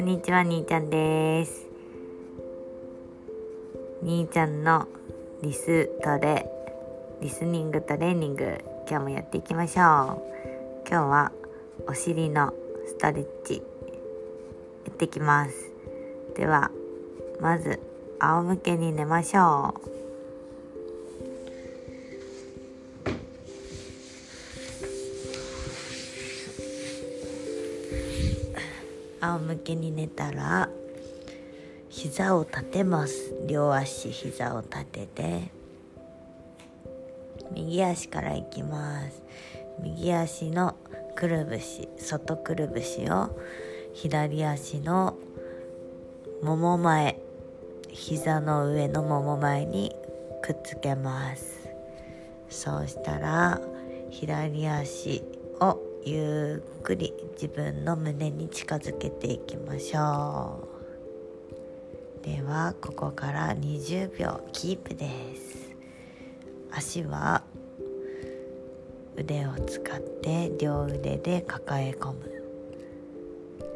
こんにちは、にーちゃんです。にーちゃんのリストレ、リスニングトレーニング、今日もやっていきましょう。今日はお尻のストレッチ、やっていきます。では、まず、仰向けに寝ましょう。仰向けに寝たら膝を立てます。両足膝を立てて。右足からいきます。右足のくるぶし外くるぶしを左足のもも前膝の上のもも前にくっつけます。そうしたら左足をゆっくり自分の胸に近づけていきましょう。ではここから20秒キープです。足は腕を使って両腕で抱え込む。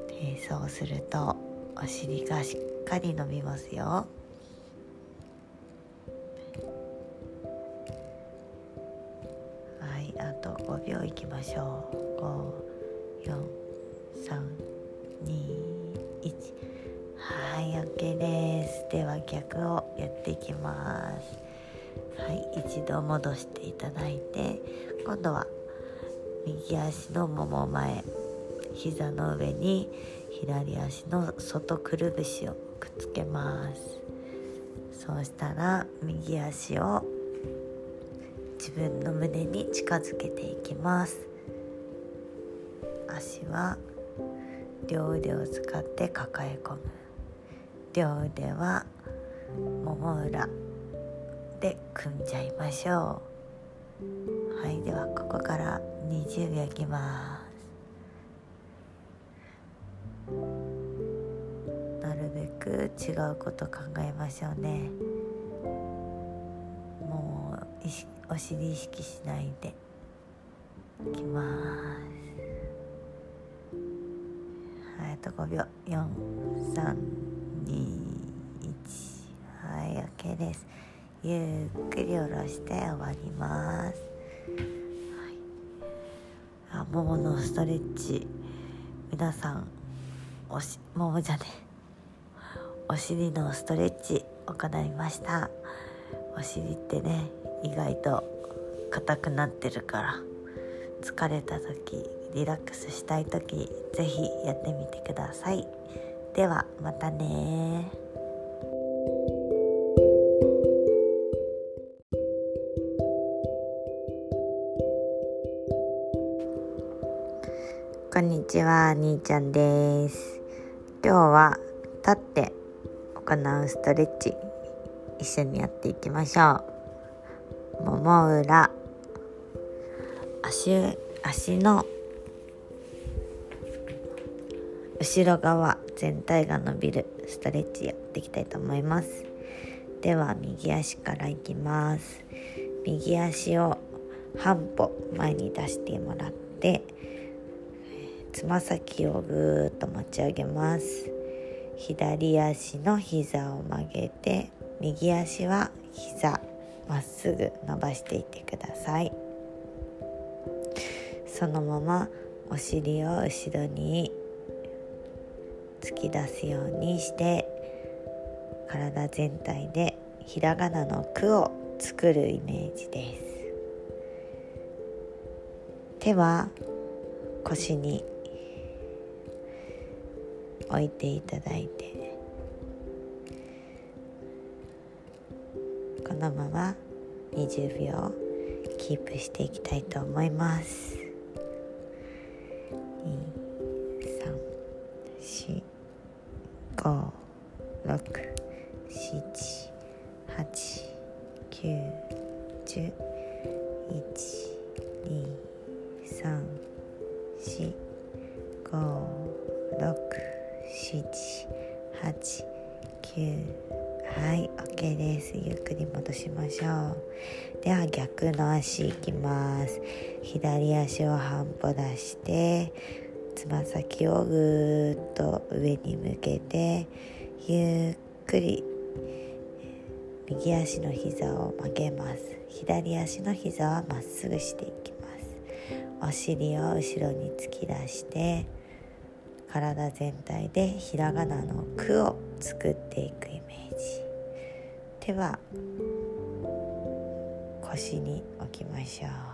でそうするとお尻がしっかり伸びますよ。秒いきましょう54321はい OK ですでは逆をやっていきます。はい一度戻していただいて今度は右足のもも前膝の上に左足の外くるぶしをくっつけます。そうしたら右足を分の胸に近づけていきます。足は両腕を使って抱え込む両腕はもも裏で組んじゃいましょうはいではここから20秒いきます。なるべく違うこと考えましょうねもう意識お尻意識しないで。いきます。はいあと5秒。4321はい OK です。ゆっくり下ろして終わります、はい、あもものストレッチ。皆さんおしももじゃね。お尻のストレッチ行いました。お尻ってね意外と硬くなってるから疲れた時リラックスしたい時ぜひやってみてください。ではまたねこんにちは兄ちゃんです。今日は立って行うストレッチ一緒にやっていきましょう。もも裏足足の後ろ側全体が伸びるストレッチやっていきたいと思います。では右足からいきます。右足を半歩前に出してもらってつま先をぐーっと持ち上げます。左足の膝を曲げて右足は膝。まっすぐ伸ばしていってください。そのままお尻を後ろに突き出すようにして体全体でひらがなの「く」を作るイメージです。手は腰に置いていただいてのまま20秒キープしていきたいと思います。足を半歩出してつま先をぐーっと上に向けてゆっくり右足の膝を曲げます。左足の膝はまっすぐしていきます。お尻を後ろに突き出して体全体でひらがなの「く」を作っていくイメージ。手は腰に置きましょう。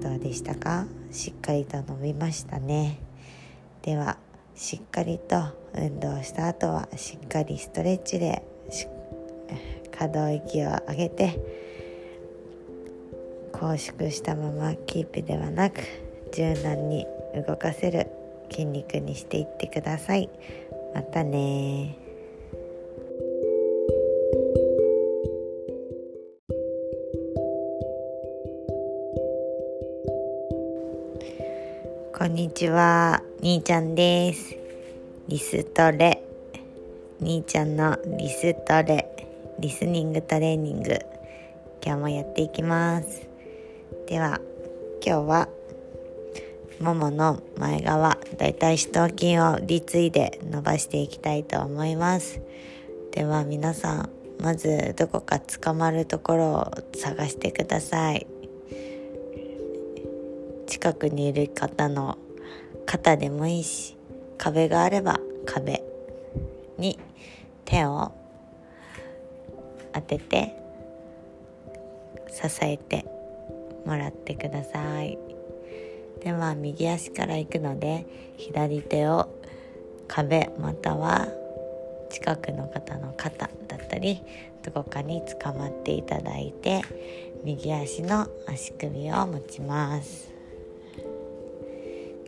どうでしたか？しっかりと伸びましたね。ではしっかりと運動した後はしっかりストレッチで可動域を上げて拘縮したままキープではなく柔軟に動かせる筋肉にしていってください。またねこんにちは。兄ちゃんです。リストレ。兄ちゃんのリストレ。リスニングトレーニング。今日もやっていきます。では今日はももの前側だいたい四頭筋を立位で伸ばしていきたいと思います。では皆さんまずどこか捕まるところを探してください。近くにいる方の肩でもいいし壁があれば壁に手を当てて支えてもらってください。では右足から行くので左手を壁または近くの方の肩だったりどこかにつかまっていただいて右足の足首を持ちます。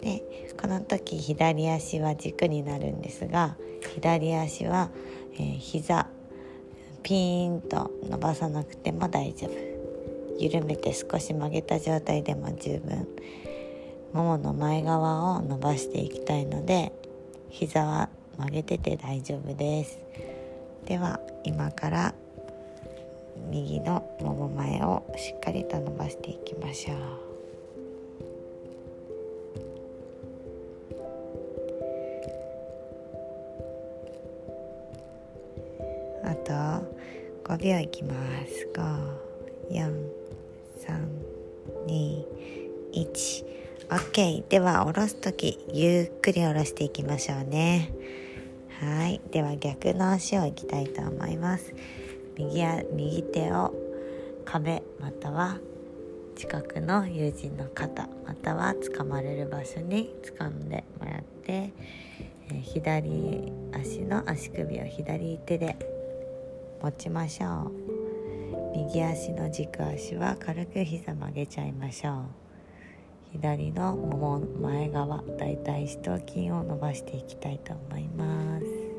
でこの時左足は軸になるんですが左足は、えー、膝ピーンと伸ばさなくても大丈夫。緩めて少し曲げた状態でも十分。ももの前側を伸ばしていきたいので膝は曲げてて大丈夫です。では今から右のもも前をしっかりと伸ばしていきましょう。5秒いきます。54321 OK では下ろす時ゆっくり下ろしていきましょうね。はい。では逆の足をいきたいと思います。右や右手を壁または近くの友人の肩または掴まれる場所に掴んでもらって、えー、左足の足首を左手で持ちましょう。右足の軸足は軽く膝曲げちゃいましょう。左のもも前側大腿四頭筋を伸ばしていきたいと思います。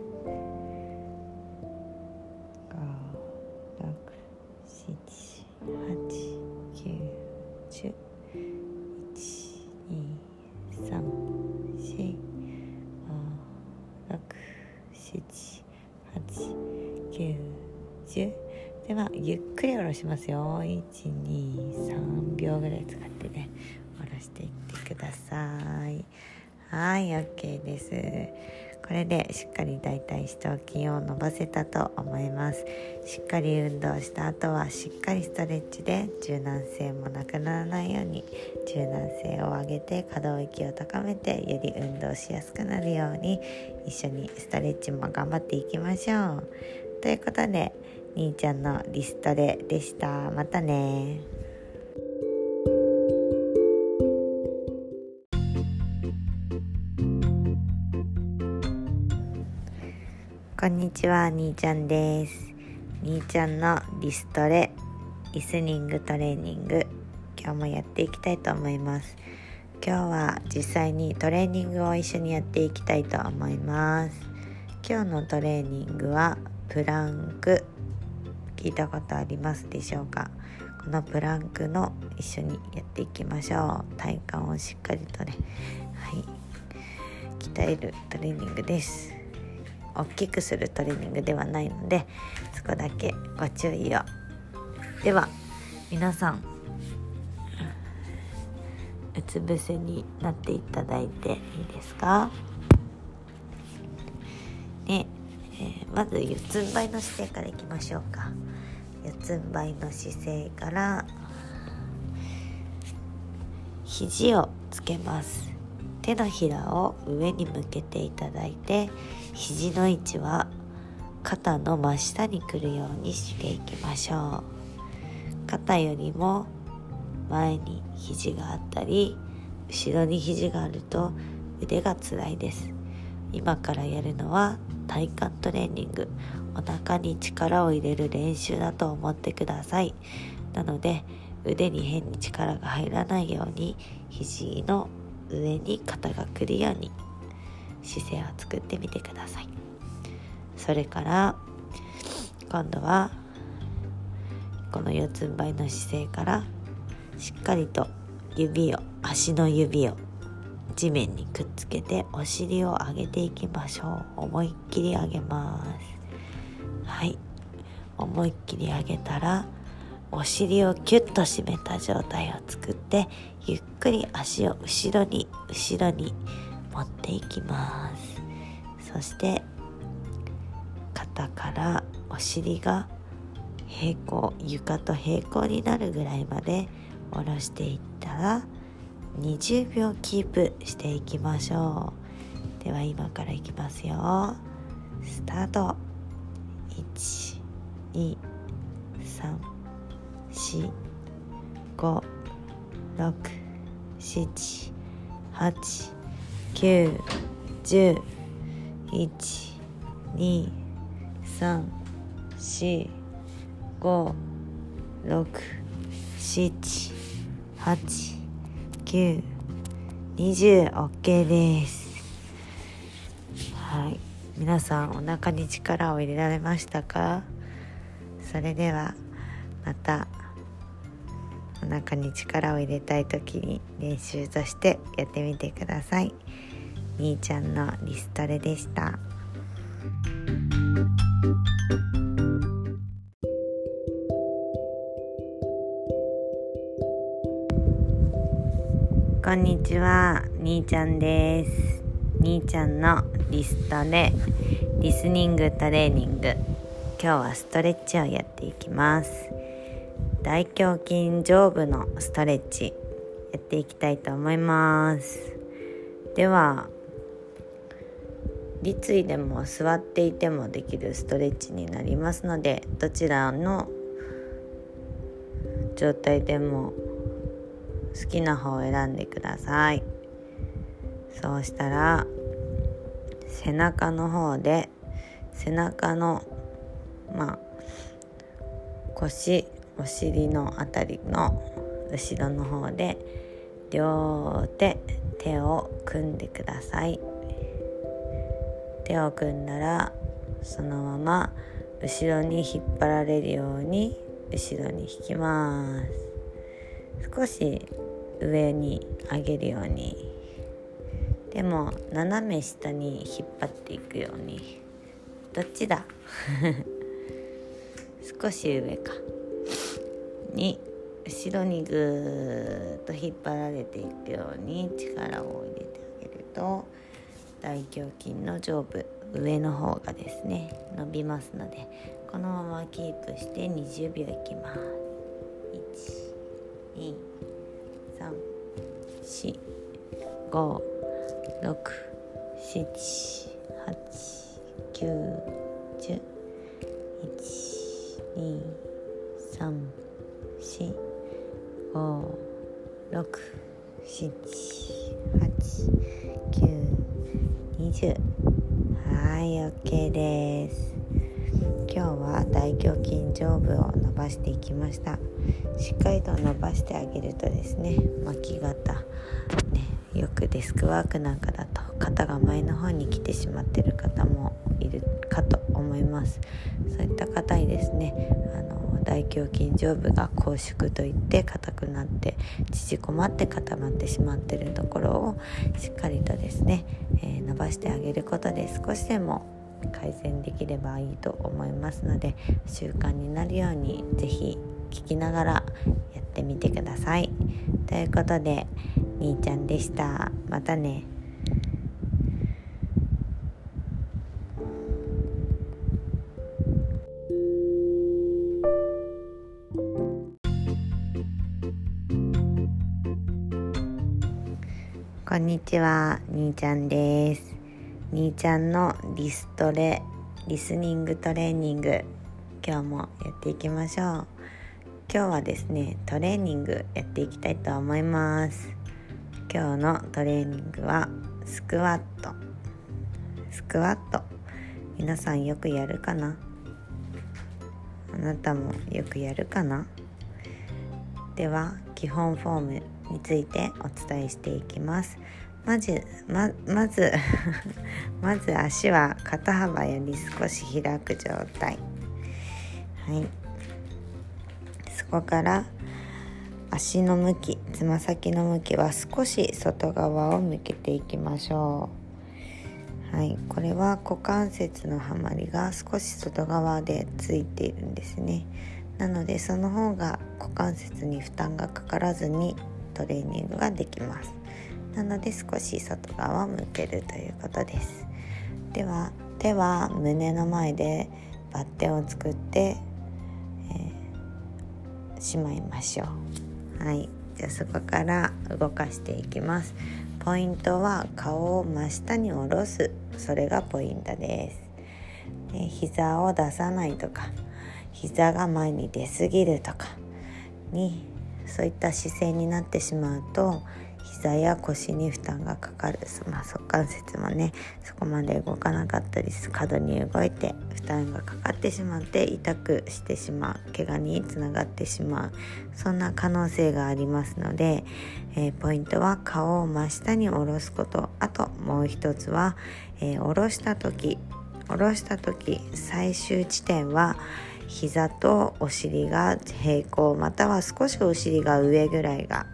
ではゆっくり下ろしますよ。123秒ぐらい使ってね下ろしていってください。はい OK です。これでしっかり大腿四頭筋を伸ばせたと思います。しっかり運動した後はしっかりストレッチで柔軟性もなくならないように柔軟性を上げて可動域を高めてより運動しやすくなるように一緒にストレッチも頑張っていきましょう。ということで兄ちゃんのリストレでした。またね。こんにちは兄ちゃんです。兄ちゃんのリストレリスニングトレーニング。今日もやっていきたいと思います。今日は実際にトレーニングを一緒にやっていきたいと思います。今日のトレーニングはプランク。聞いたことありますでしょうか？このプランクの一緒にやっていきましょう。体幹をしっかりとねはい。鍛えるトレーニングです。大きくするトレーニングではないのでそこだけご注意を。では皆さんうつ伏せになっていただいていいですか？ねえー、まず四つん這いの姿勢からいきましょうか。四つん這いの姿勢から肘をつけます。手のひらを上に向けていただいて肘の位置は肩の真下に来るようにしていきましょう。肩よりも前に肘があったり後ろに肘があると腕が辛いです。今からやるのは体幹トレーニング。お腹に力を入れる練習だと思ってください。なので腕に変に力が入らないように肘の上に肩が来るように姿勢を作ってみてください。それから今度はこの四つん這いの姿勢からしっかりと指を足の指を地面にくっつけてお尻を上げていきましょう。思いっきり上げます。はい。思いっきり上げたらお尻をキュッと締めた状態を作ってゆっくり足を後ろに後ろに持っていきます。そして肩からお尻が平行床と平行になるぐらいまで下ろしていったら20秒キープしていきましょう。では今からいきますよ。スタート。1 2 3 4 5 6 7 8 9 10 1 2 3 4 5 6 7 8 9 20 OK です。はい。皆さんお腹に力を入れられましたか？それではまたお腹に力を入れたい時に練習としてやってみてください。兄ちゃんのリストレでした。こんにちは兄ちゃんです。兄ちゃんのリストレリスニングトレーニング。今日はストレッチをやっていきます。大胸筋上部のストレッチやっていきたいと思います。では立位でも座っていてもできるストレッチになりますのでどちらの状態でも好きな方を選んでください。そうしたら背中の方で背中のまあ腰お尻の辺りの後ろの方で両手手を組んでください。手を組んだらそのまま後ろに引っ張られるように後ろに引きます。少し上に上げるようにでも斜め下に引っ張っていくように。どっちだ？少し上か。に後ろにぐーっと引っ張られていくように力を入れてあげると大胸筋の上部上の方がですね伸びますのでこのままキープして20秒いきます。1 2 3 4 5 6 7 8 9 10 1 2 3四五六七八九二十。はい OK です。今日は大胸筋上部を伸ばしていきました。しっかりと伸ばしてあげるとですね巻き肩ねよくデスクワークなんかだと肩が前の方に来てしまってる方もいるかと思いますそういった方にですねあの大胸筋上部が拘縮といって硬くなって縮こまって固まってしまってるところをしっかりとですね、えー、伸ばしてあげることで少しでも改善できればいいと思いますので習慣になるように是非聞きながらやってみてください。ということでみーちゃんでしたまたねこんにちは、にーちゃんです。にーちゃんのリストレ、リスニングトレーニング、今日もやっていきましょう。今日はですね、トレーニングやっていきたいと思います。今日のトレーニングはスクワット。スクワット。皆さんよくやるかな？あなたもよくやるかな？では基本フォームについてお伝えしていきます。まずままず まず足は肩幅より少し開く状態。はい。そこから足の向きつま先の向きは少し外側を向けていきましょう。はいこれは股関節のはまりが少し外側でついているんですね。なのでその方が股関節に負担がかからずにトレーニングができます。なので少し外側を向けるということです。では手は胸の前でバッテンを作って、えー、しまいましょう。はい。じゃあそこから動かしていきます。ポイントは顔を真下に下ろす。それがポイントです。で膝を出さないとか。膝が前に出すぎるとか。にそういった姿勢になってしまうと膝や腰に負担がかかる、まあ、側関節もねそこまで動かなかったり過度に動いて負担がかかってしまって痛くしてしまう。怪我につながってしまう。そんな可能性がありますので、えー、ポイントは顔を真下に下ろすこと。あともう一つは、えー、下ろした時下ろした時最終地点は膝とお尻が平行または少しお尻が上ぐらいが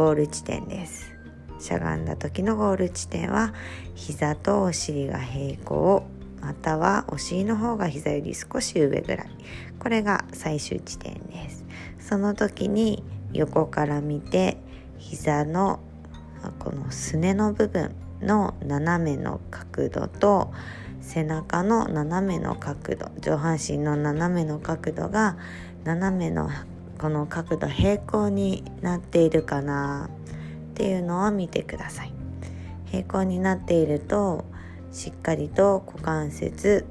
ゴール地点です。しゃがんだ時のゴール地点は膝とお尻が平行またはお尻の方が膝より少し上ぐらい。これが最終地点です。その時に横から見て膝のこのすねの部分の斜めの角度と背中の斜めの角度上半身の斜めの角度が斜めのこの角度平行になっているかなっていうのを見てください。平行になっているとしっかりと股関節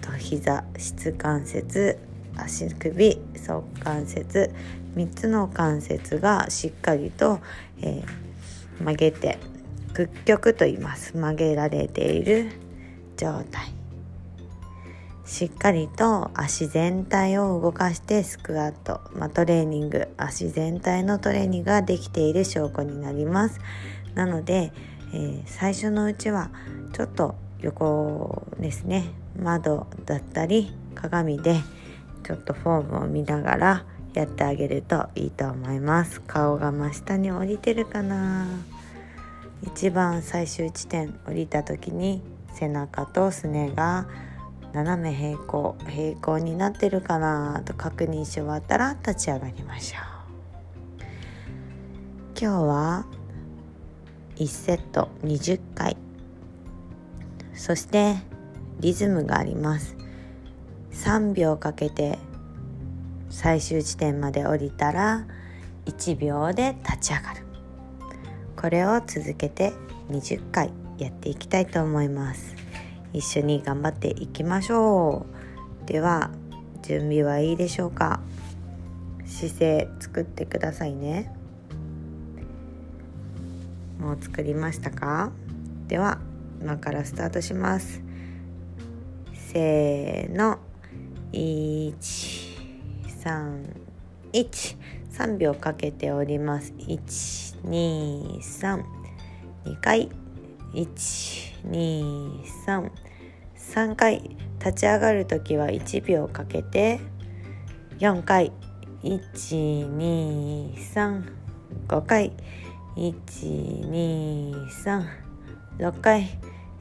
と膝質関節足首側関節3つの関節がしっかりと、えー、曲げて屈曲と言います。曲げられている状態。しっかりと足全体を動かしてスクワット、まあ、トレーニング足全体のトレーニングができている証拠になります。なので、えー、最初のうちはちょっと横ですね窓だったり鏡でちょっとフォームを見ながらやってあげるといいと思います。顔が真下に降りてるかな。一番最終地点降りた時に背中とすねが斜め平行平行になってるかなと確認し終わったら立ち上がりましょう。今日は1セット20回。そしてリズムがあります。3秒かけて最終地点まで降りたら1秒で立ち上がる。これを続けて20回やっていきたいと思います。一緒に頑張っていきましょう。では準備はいいでしょうか？姿勢作ってくださいね。もう作りましたか？では今からスタートします。せーの。131 3秒かけております。123 2回。123 3回。立ち上がる時は1秒かけて4回。1235回1236回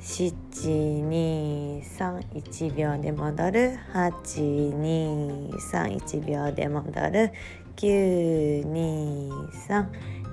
7231秒で戻る。8231秒で戻る。923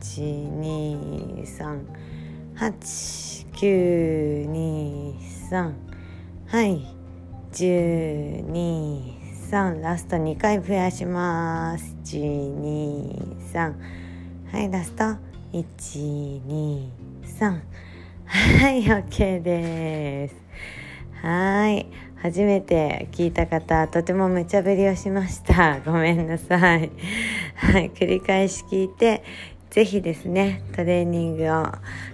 123893はい。123ラスト2回増やします。123はいラスト。123はい OK です。はい。初めて聞いた方とても無茶ぶりをしました。ごめんなさい。はい繰り返し聞いて是非ですねトレーニングを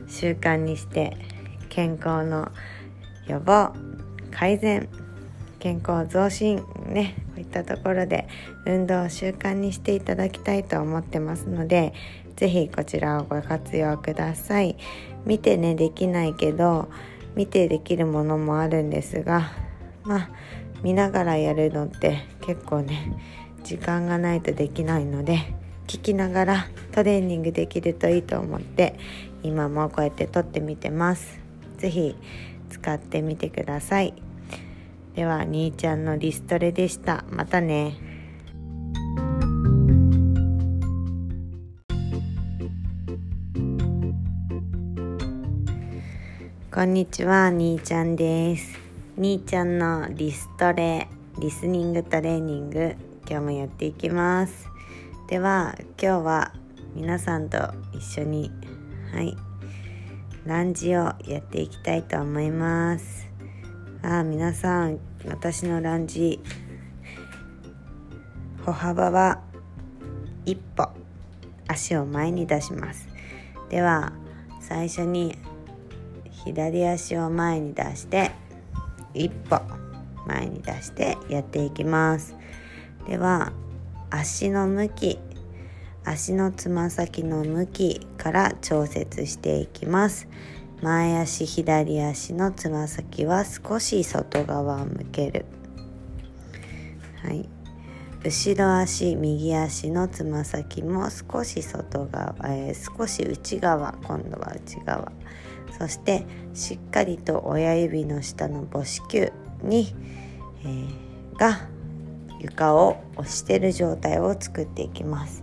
習慣にして健康の予防改善健康増進ねこういったところで運動を習慣にしていただきたいと思ってますので是非こちらをご活用ください。見てねできないけど見てできるものもあるんですがまあ見ながらやるのって結構ね時間がないとできないので聞きながらトレーニングできるといいと思って今もこうやって撮ってみてます。是非使ってみてください。では兄ちゃんのリストレでした。またね。こんにちは兄ちゃんです。兄ちゃんのリストレリスニングトレーニング今日もやっていきます。では今日は皆さんと一緒にはいランジをやっていきたいと思います。あ皆さん私のランジ歩幅は一歩足を前に出します。では最初に左足を前に出して一歩前に出してやっていきます。では足の向き足のつま先の向きから調節していきます。前足左足のつま先は少し外側を向ける。はい。後ろ足右足のつま先も少し外側、えー、少し内側今度は内側。そしてしっかりと親指の下の母子球に、えー、が床を押してる状態を作っていきます。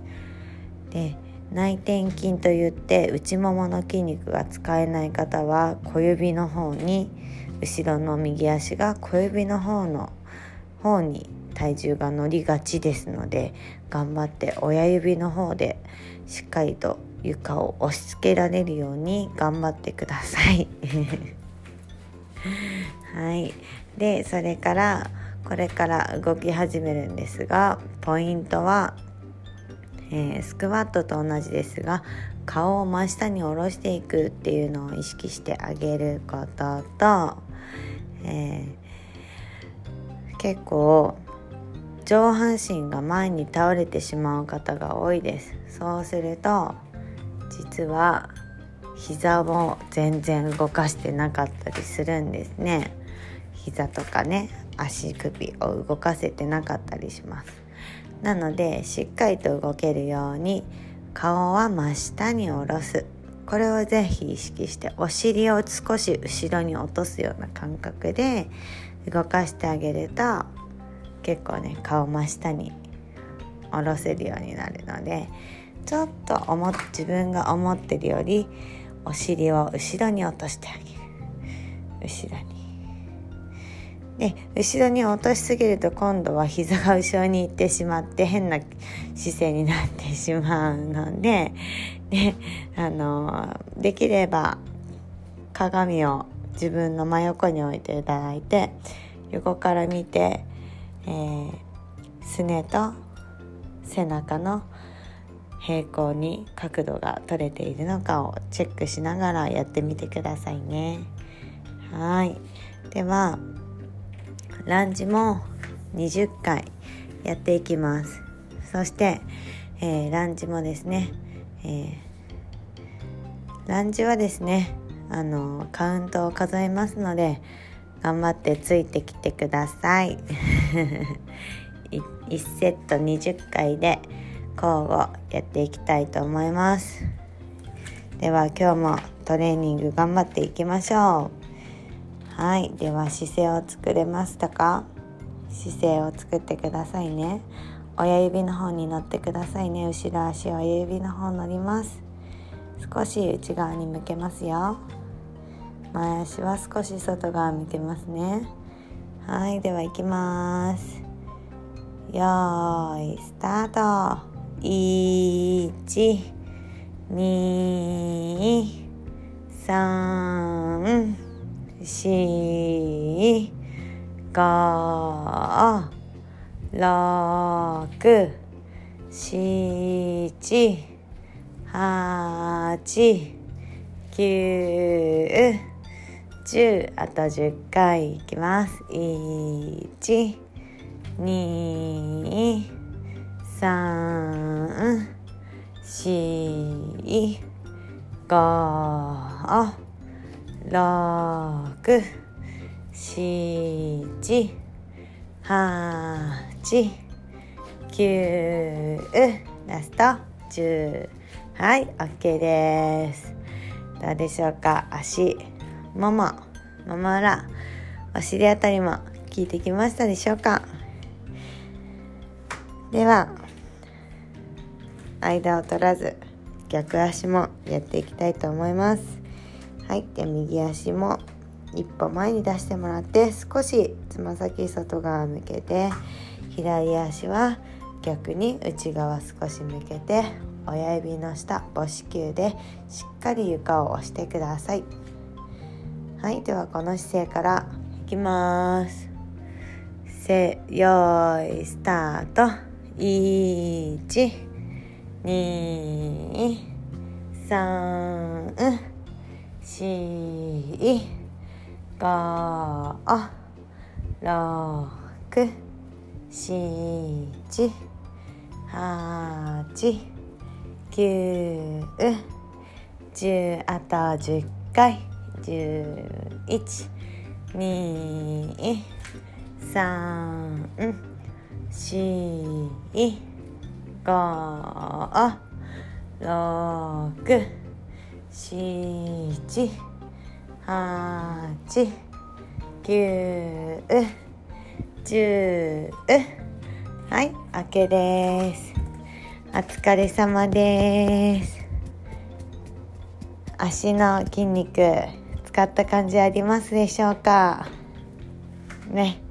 で内転筋といって内ももの筋肉が使えない方は小指の方に後ろの右足が小指の方の方に体重が乗りがちですので頑張って親指の方でしっかりと床を押し付けられるように頑張ってください はいでそれからこれから動き始めるんですがポイントは、えー、スクワットと同じですが顔を真下に下ろしていくっていうのを意識してあげることと、えー、結構上半身が前に倒れてしまう方が多いです。そうすると実は膝も全然動かしてなかったりするんですね。膝とかね。足首を動かせてなかったりします。なのでしっかりと動けるように顔は真下に下ろす。これをぜひ意識してお尻を少し後ろに落とすような感覚で動かしてあげると結構ね顔真下に下ろせるようになるのでちょっと思自分が思ってるよりお尻を後ろに落としてあげる。後ろに。で後ろに落としすぎると今度は膝が後ろに行ってしまって変な姿勢になってしまうのでであのできれば鏡を自分の真横に置いていただいて横から見て、えー、すねと背中の平行に角度が取れているのかをチェックしながらやってみてくださいね。はい。ではランジも20回やっていきます。そして、えー、ランジもですね、えー、ランジはですねあのカウントを数えますので頑張ってついてきてください。1セット20回で交互やっていきたいと思います。では今日もトレーニング頑張っていきましょう。はい。では姿勢を作れましたか？姿勢を作ってくださいね。親指の方に乗ってくださいね。後ろ足親指の方乗ります。少し内側に向けますよ。前足は少し外側向けますね。はい。では行きます。よーいスタート。123し五。六。七。八。九十あと十回いきます。一、二、三、四、五。6 7 8 9ラスト10はい OK です。どうでしょうか？足もももも裏お尻あたりも効いてきましたでしょうか？では間を取らず逆足もやっていきたいと思います。はいで右足も一歩前に出してもらって少しつま先外側向けて左足は逆に内側少し向けて親指の下母子球でしっかり床を押してください。はいではこの姿勢からいきます。せよいスタート。1 2 3 4 5 6 7 8 9 10あと10回11 2 3 4五、六、七、八、九、十。はい、明けです。お疲れ様です。足の筋肉使った感じありますでしょうか？ね。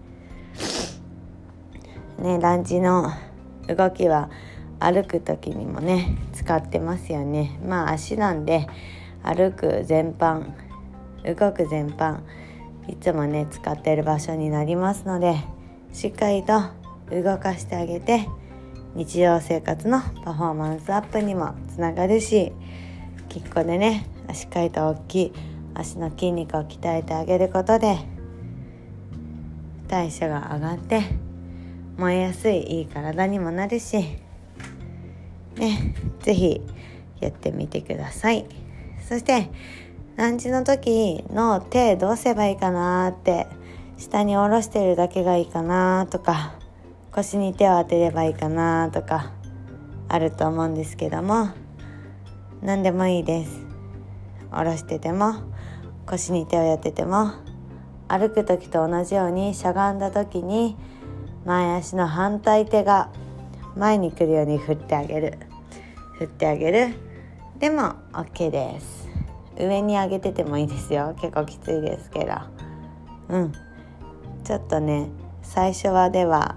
ね、ランチの動きは歩く時にもね使ってますよね。まあ足なんで歩く全般動く全般いつもね使ってる場所になりますのでしっかりと動かしてあげて日常生活のパフォーマンスアップにもつながるしきっこでねしっかりと大きい足の筋肉を鍛えてあげることで代謝が上がって燃えやすいいい体にもなるしね是非やってみてください。そしてランチの時の手どうすればいいかなって下に下ろしてるだけがいいかなとか腰に手を当てればいいかなとかあると思うんですけども何でもいいです。下ろしてても腰に手をやってても歩く時と同じようにしゃがんだ時に前足の反対手が前に来るように振ってあげる。振ってあげる。でも OK です。上に上げててもいいですよ。結構きついですけど。うん。ちょっとね最初はでは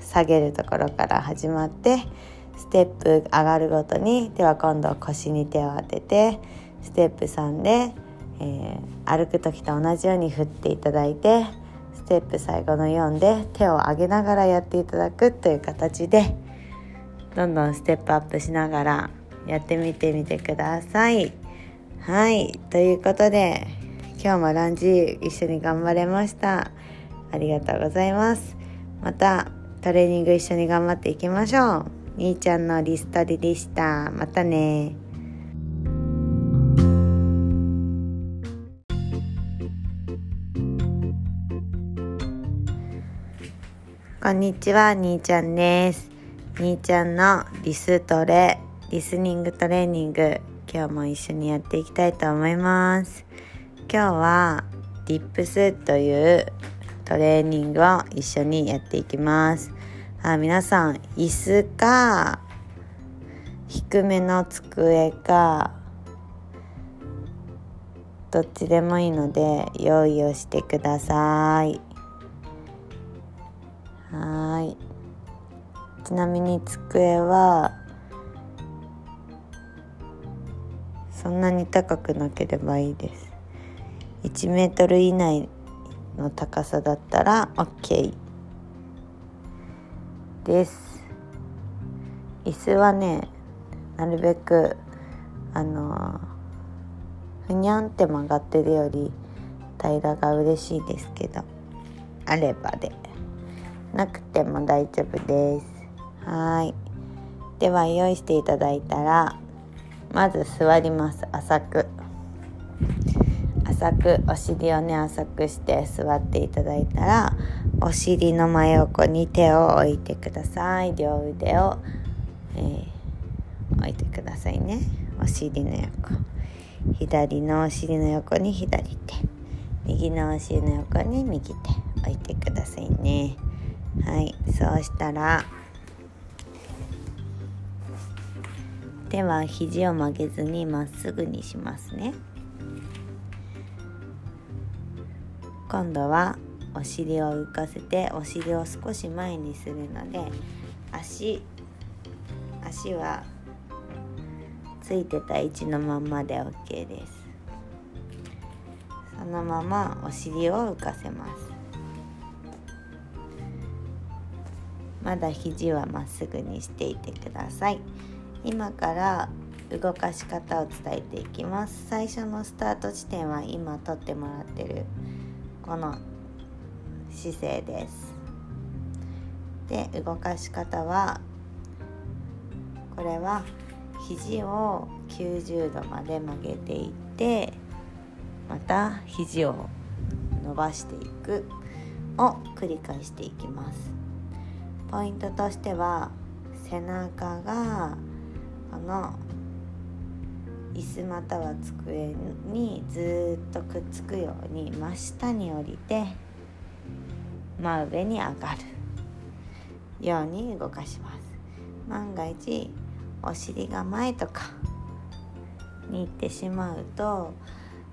下げるところから始まってステップ上がるごとにでは今度腰に手を当ててステップ3で、えー、歩く時と同じように振っていただいてステップ最後の4で手を上げながらやっていただくという形でどんどんステップアップしながらやってみてみてください。はい。ということで今日もランジ一緒に頑張れました。ありがとうございます。またトレーニング一緒に頑張っていきましょう。兄ちゃんのリストリでしたまたね。こんにちは、兄ちゃんです。兄ちゃんのリストレ、リスニングトレーニング、今日も一緒にやっていきたいと思います。今日はディップスというトレーニングを一緒にやっていきます。あ皆さん、椅子か、低めの机か、どっちでもいいので用意をしてください。はい。ちなみに机はそんなに高くなければいいです。1メートル以内の高さだったら OK です。椅子はねなるべくあのふにゃんって曲がってるより平らが嬉しいですけどあればで。なくても大丈夫です。はい。では用意していただいたらまず座ります。浅く。浅くお尻をね浅くして座っていただいたらお尻の真横に手を置いてください。両腕を、えー、置いてくださいね。お尻の横。左のお尻の横に左手。右のお尻の横に右手。置いてくださいね。はい。そうしたら手は肘を曲げずにまっすぐにしますね。今度はお尻を浮かせてお尻を少し前にするので足足はついてた位置のまんまで OK です。そのままお尻を浮かせます。まだ肘はまっすぐにしていてください。今から動かし方を伝えていきます。最初のスタート地点は今撮ってもらってるこの姿勢です。で動かし方はこれは肘を90度まで曲げていってまた肘を伸ばしていくを繰り返していきます。ポイントとしては背中がこの椅子または机にずっとくっつくように真下に降りて真上に上がるように動かします。万が一お尻が前とかに行ってしまうと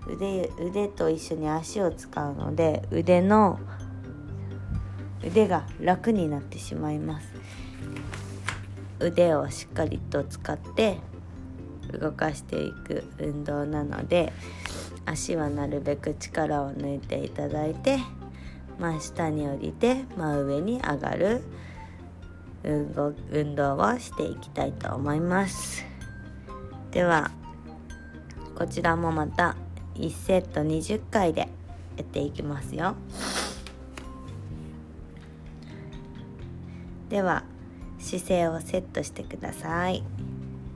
腕腕と一緒に足を使うので腕の腕が楽になってしまいます。腕をしっかりと使って動かしていく運動なので足はなるべく力を抜いていただいて真下に降りて真上に上がる運動をしていきたいと思います。ではこちらもまた1セット20回でやっていきますよ。では姿勢をセットしてください。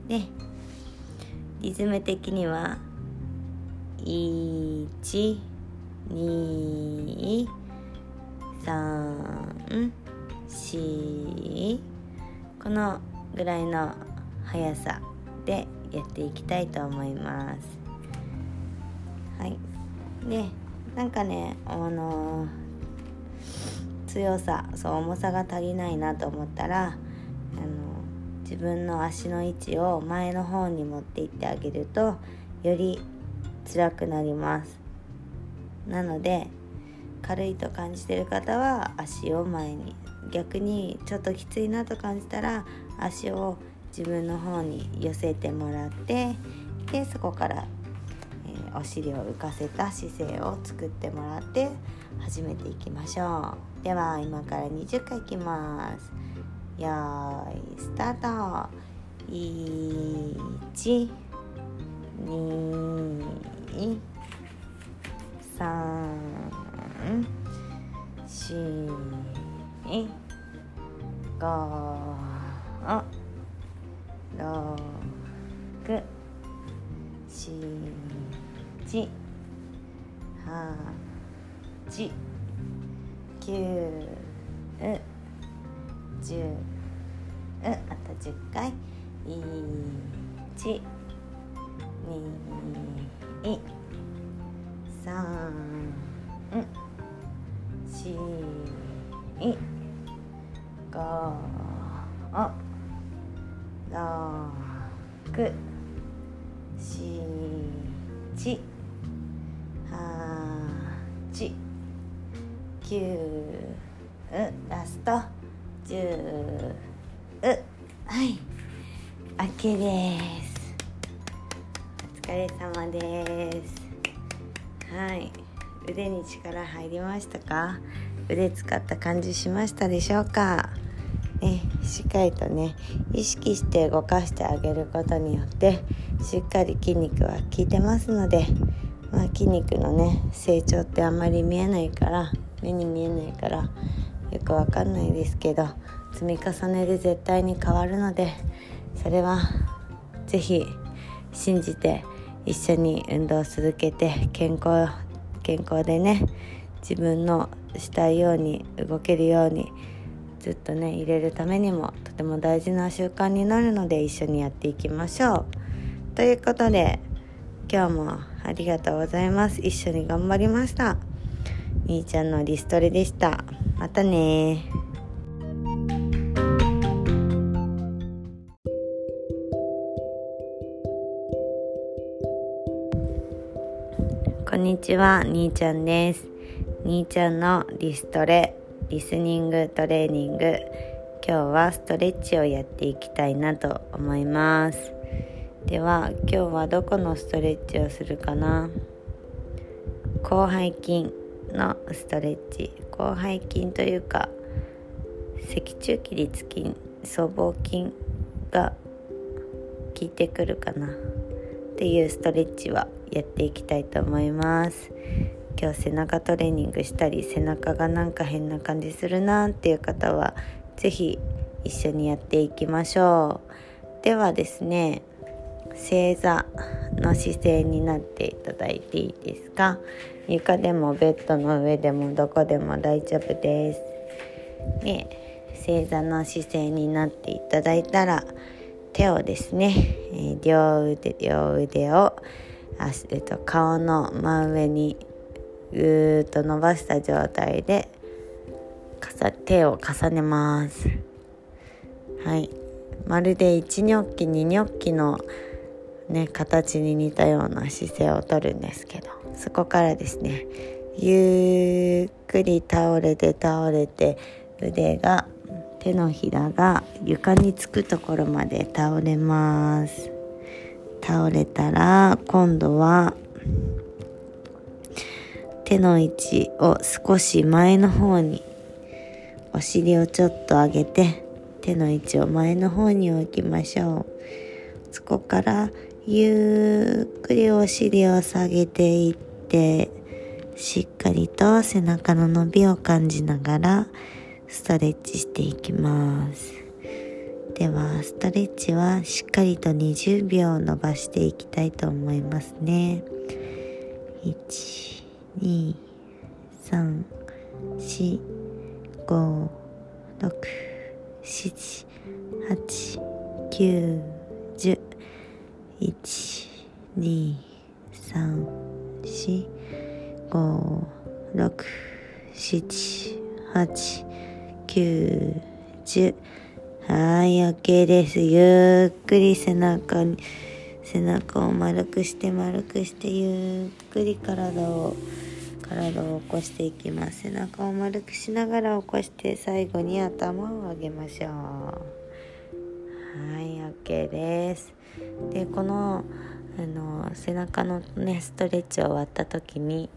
でリズム的には1 2 3 4このぐらいの速さでやっていきたいと思います。はい、でなんかねあの強さそう重さが足りないなと思ったら自分の足の位置を前の方に持っていってあげるとより辛くなります。なので軽いと感じてる方は足を前に逆にちょっときついなと感じたら足を自分の方に寄せてもらってでそこから、えお尻を浮かせた姿勢を作ってもらって始めていきましょう。では今から20回いきます。よーいスタート1あと10回。1ましたか？腕使った感じしましたでしょうか？ね、しっかりとね意識して動かしてあげることによってしっかり筋肉は効いてますので、まあ、筋肉のね成長ってあんまり見えないから目に見えないからよくわかんないですけど積み重ねで絶対に変わるのでそれは是非信じて一緒に運動を続けて健康健康でね自分のしたいように動けるようにずっとね入れるためにもとても大事な習慣になるので一緒にやっていきましょう。ということで今日もありがとうございます。一緒に頑張りました。みーちゃんのリストレでした。またね。こんにちは、兄ちゃんです。兄ちゃんのリストレリスニングトレーニング。今日はストレッチをやっていきたいなと思います。では今日はどこのストレッチをするかな？広背筋のストレッチ。広背筋というか脊柱起立筋僧帽筋が効いてくるかな？っていうストレッチはやっていきたいと思います。今日背中トレーニングしたり背中がなんか変な感じするなっていう方は是非一緒にやっていきましょう。ではですね正座の姿勢になっていただいていいですか？床でもベッドの上でもどこでも大丈夫です。で正座の姿勢になっていただいたら手をですね、えー、両腕両腕をあ、えっと、顔の真上にぐーっと伸ばした状態で手を重ねます。はい。まるで1ニョッキ2ニョッキのね形に似たような姿勢をとるんですけどそこからですねゆっくり倒れて倒れて腕が手のひらが床につくところまで倒れます。倒れたら今度は手の位置を少し前の方にお尻をちょっと上げて手の位置を前の方に置きましょう。そこからゆっくりお尻を下げていってしっかりと背中の伸びを感じながらストレッチしていきます。ではストレッチはしっかりと20秒伸ばしていきたいと思いますね。1 2 3 4 5 6 7 8 9 10 1 2 3 4 5 6 7 8 9 10はい、OK です。ゆっくり背中に、背中を丸くして丸くしてゆっくり体を体を起こしていきます。背中を丸くしながら起こして最後に頭を上げましょう。はい OK です。でこのあの背中のねストレッチを終わった時に、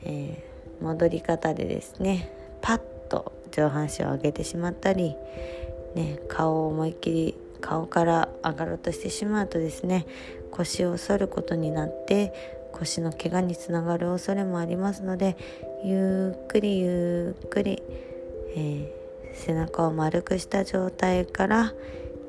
えー、戻り方でですねパッと上半身を上げてしまったり、ね、顔を思いっきり顔から上がろうとしてしまうとですね腰を反ることになって腰の怪我につながる恐れもありますのでゆっくりゆっくり、えー、背中を丸くした状態から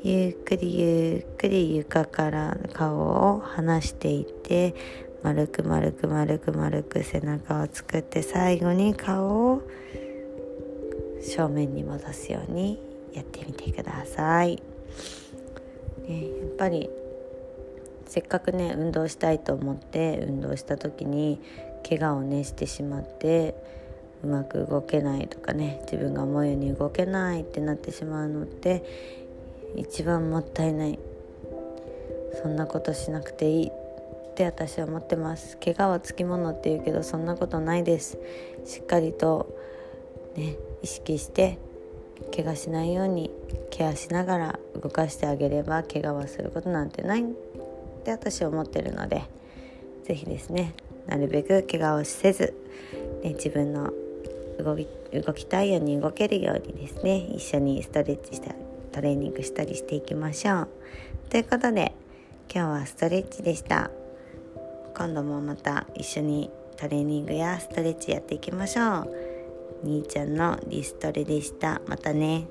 ゆっくりゆっくり床から顔を離していって丸く丸く丸く丸く背中を作って最後に顔を正面に戻すようにやってみてください。ね、やっぱりせっかくね運動したいと思って運動した時に怪我をねしてしまってうまく動けないとかね自分が思うように動けないってなってしまうのって一番もったいない。そんなことしなくていいって私は思ってます。怪我はつきものって言うけどそんなことないです。しっかりとね意識して怪我しないようにケアしながら動かしてあげれば怪我はすることなんてないって私は思ってるので是非ですねなるべく怪我をせず、ね、自分の動き動きたいように動けるようにですね一緒にストレッチしたトレーニングしたりしていきましょう。ということで今日はストレッチでした。今度もまた一緒にトレーニングやストレッチやっていきましょう。兄ちゃんのリストレでした。またね。